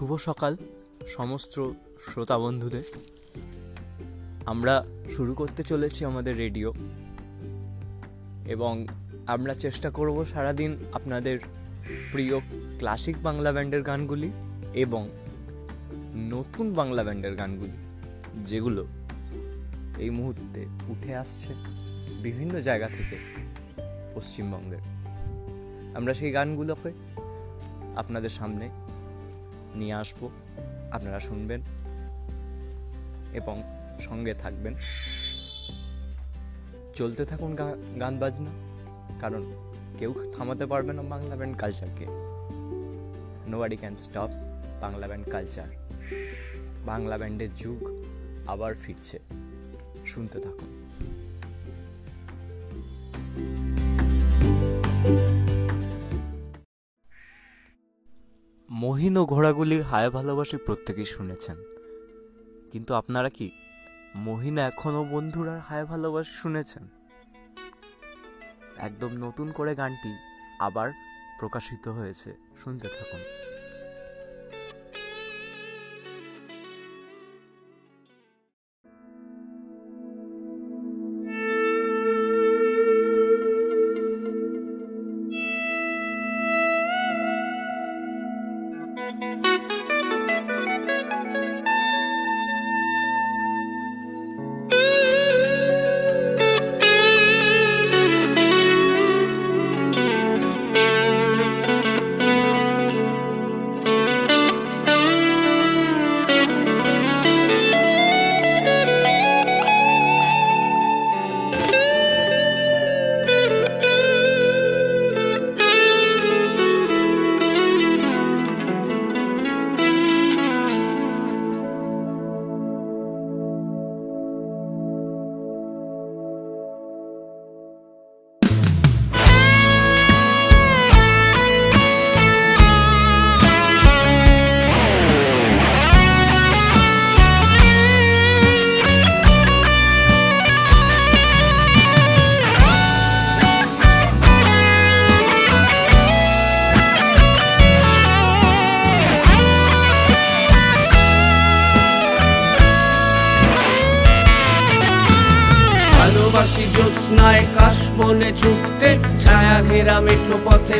শুভ সকাল, সমস্ত শ্রোতা বন্ধুদের। আমরা শুরু করতে চলেছি আমাদের রেডিও। এবং আমরা চেষ্টা করব সারাদিন আপনাদের প্রিয় ক্লাসিক বাংলা ব্যান্ডের গানগুলি এবং নতুন বাংলা ব্যান্ডের গানগুলি, যেগুলো এই মুহূর্তে উঠে আসছে বিভিন্ন জায়গা থেকে পশ্চিমবঙ্গের। আমরা সেই গানগুলোকে আপনাদের সামনে নিয়ে আসব। আপনারা শুনবেন এবং সঙ্গে থাকবেন। চলতে থাকুন গান বাজনা, কারণ কেউ থামাতে পারবে না Bangla band কালচারকে nobody can stop Bangla band culture Bangla ব্যান্ডের যুগ আবার ফিরছে। শুনতে থাকুন। ও ঘোড়াগুলির হায় ভালোবাসি প্রত্যেকেই শুনেছেন। কিন্তু আপনারা কি মহিনা এখনও বন্ধুরা হায় ভালোবাসি শুনেছেন? একদম নতুন করে গানটি আবার প্রকাশিত হয়েছে, শুনতে থাকুন।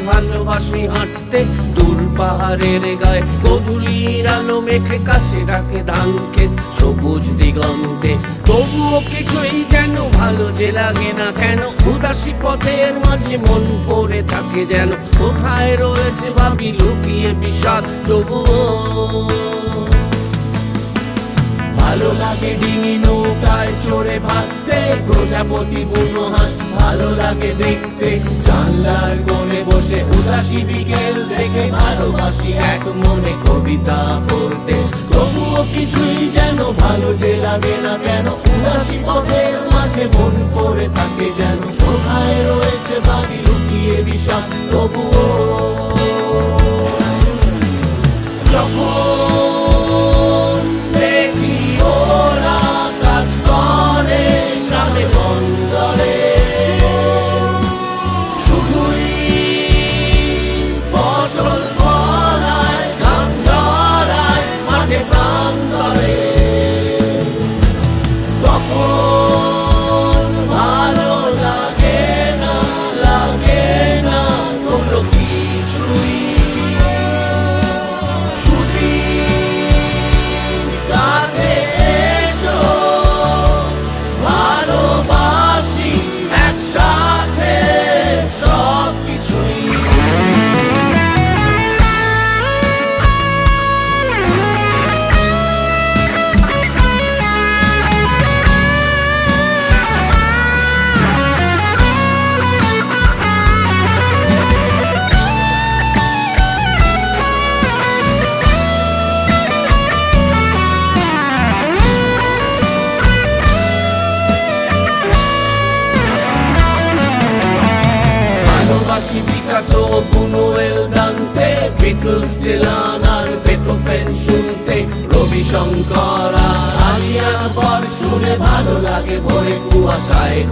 ভালোবাসি হাঁটতে। দূর পাহাড়ের গায়ে গধুলির আলো মেখে কাছে ডাকে ধান ক্ষেত সবুজ দিগন্তে। তবুও কিছুই যেন ভালো যে লাগে না কেন, উদাসী পথের মাঝে মন পড়ে থাকে যেন। কোথায় রয়েছে ভাবি লুকিয়ে বিষাদ, তবুও ভালো লাগে ডিঙি নৌকায় চড়ে ভাসতে, প্রজাপতি বুনো হাঁস ভালো লাগে দেখতে। জানলার কোণে বসে উদাসী বিকেল দেখে ভালোবাসি এক মনে কবিতা পড়তে। তবুও কিছুই যেন ভালো যে লাগে না কেন, উদাসী পথের মাঝে মন পড়ে থাকে যেন। কোথায় রয়েছে ভাবি লুকিয়ে বিষাদ? তবুও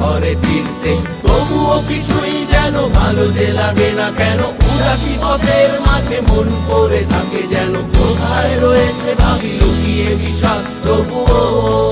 ঘরে ফিরতে। তবুও কিছুই যেন ভালো যে লাগে না কেন, উদাসী পথের মাঝে মন পড়ে থাকে যেন। কোথায় রয়েছে ভাবি লুকিয়ে বিষাদ? তবুও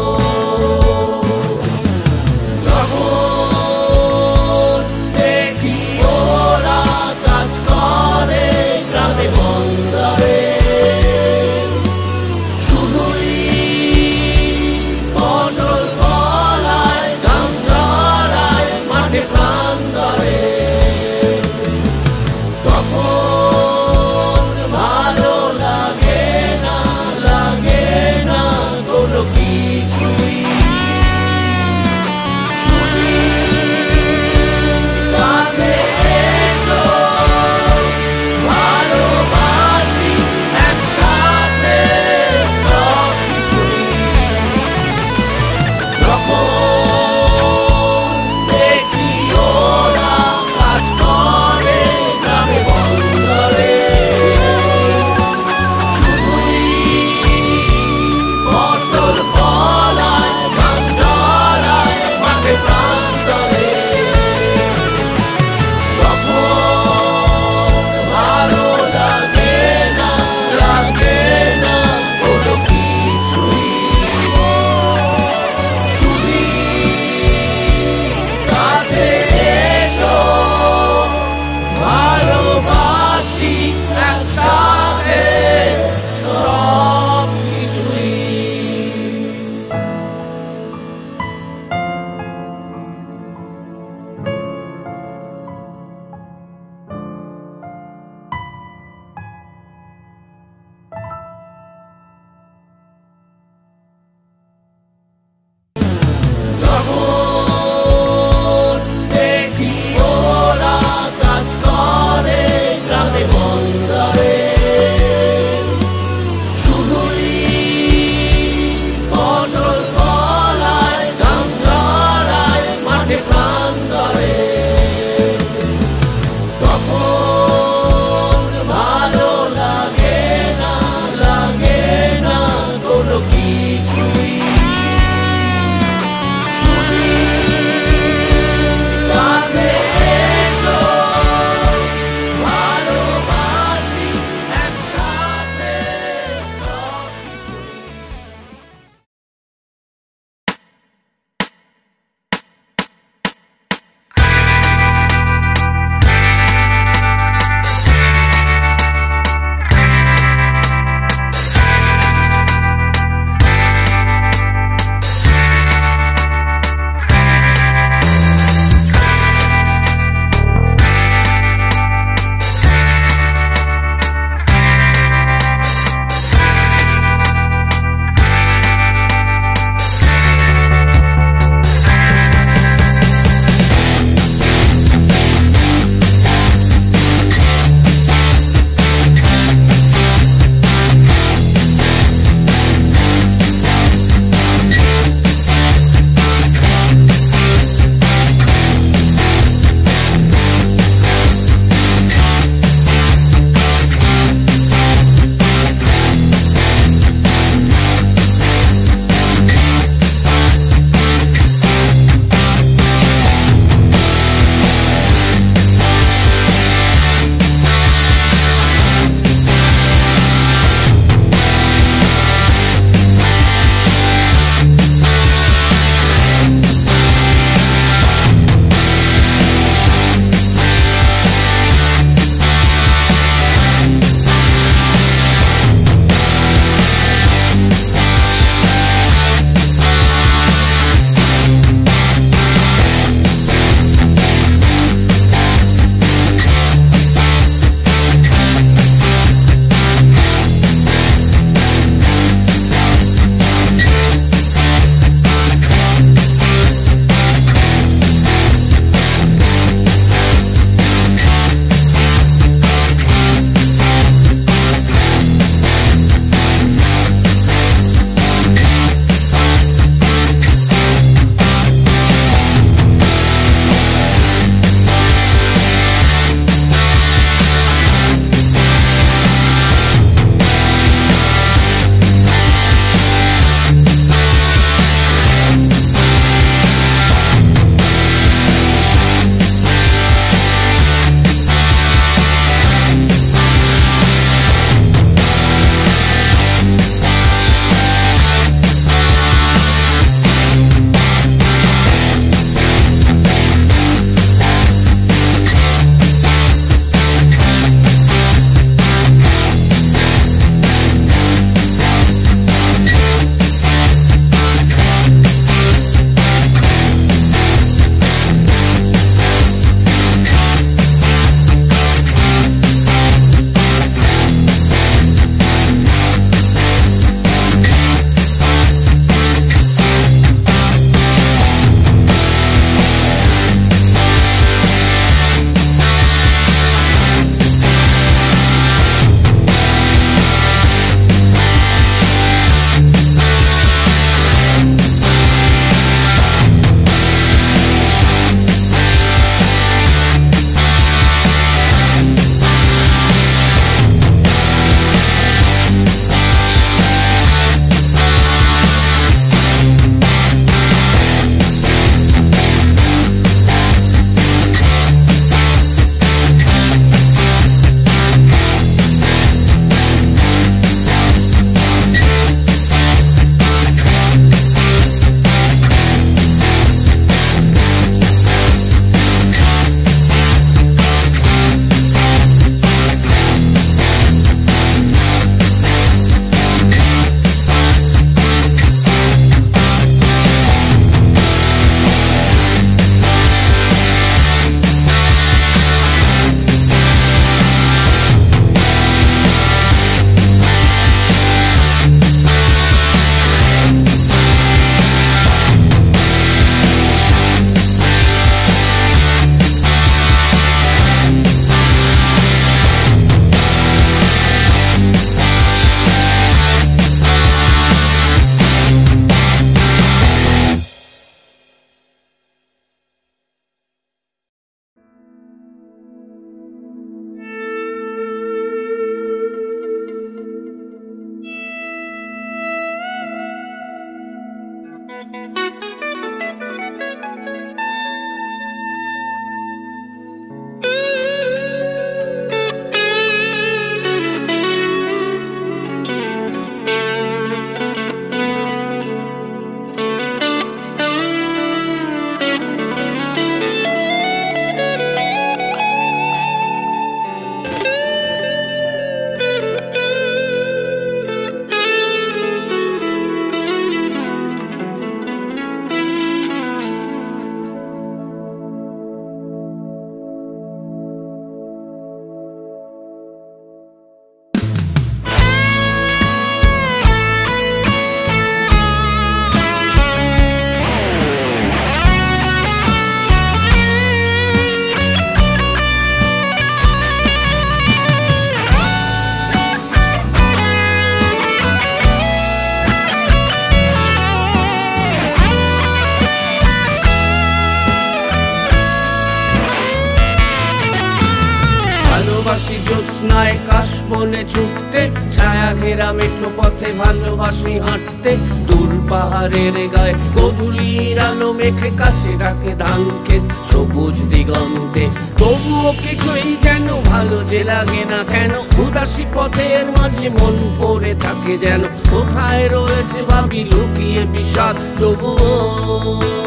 বনে ছুটতে, ছায়া ঘেরা মেঠো পথে ভালোবাসি হাঁটতে। দূর পাহাড়ের গায়ে গধুলির আলো মেখে কাছে ডাকে ধান ক্ষেত সবুজ দিগন্তে। তবুও কিছুই যেন ভালো যে লাগে না কেন, উদাসী পথের মাঝে মন পড়ে থাকে যেন। কোথায় রয়েছে ভাবি লুকিয়ে বিষাদ, তবুও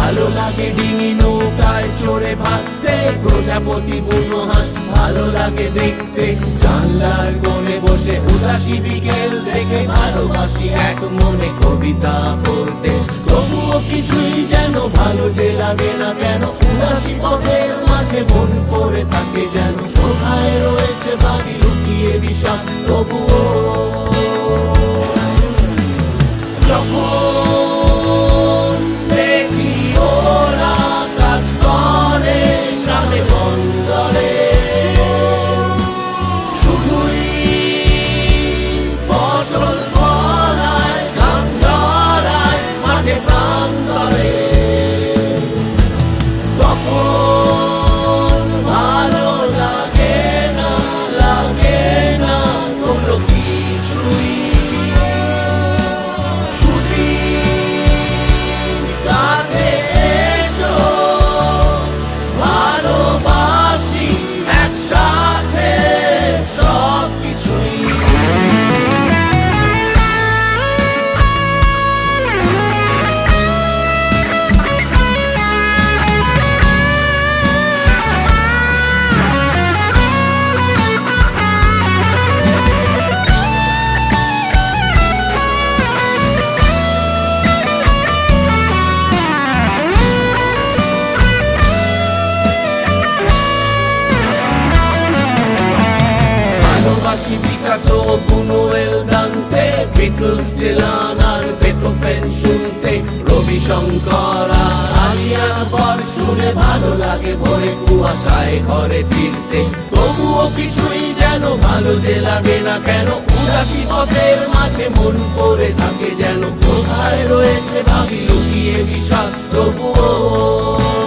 ভালো লাগে ডিঙি নৌকায় চড়ে ভাসতে, প্রজাপতি বুনো হাঁস ভালো লাগে দেখতে। জানলার কোণে বসে উদাসী বিকেল দেখে ভালোবাসি এক মনে কবিতা পড়তে। তবুও কিছুই যেন ভালো যে লাগে না কেন, উদাসী পথের মাঝে মন পড়ে থাকে যেন। কোথায় রয়েছে বাড়ি লুকিয়ে বিষাদ? তবুও যখন বুনুয়েল দান্তে বিটলস ডিলান আর বেথোফেন শুনতে রবি শঙ্কর আর পর শুনে ভালো লাগে ভোরে কুয়াশায় ঘরে ফিরতে। তবুও কিছুই যেন ভালো যে লাগে না কেন, উদাসী পথের মাঝে মন পড়ে থাকে যেন। কোথায় রয়েছে ভাবি লুকিয়ে বিষাদ? তবুও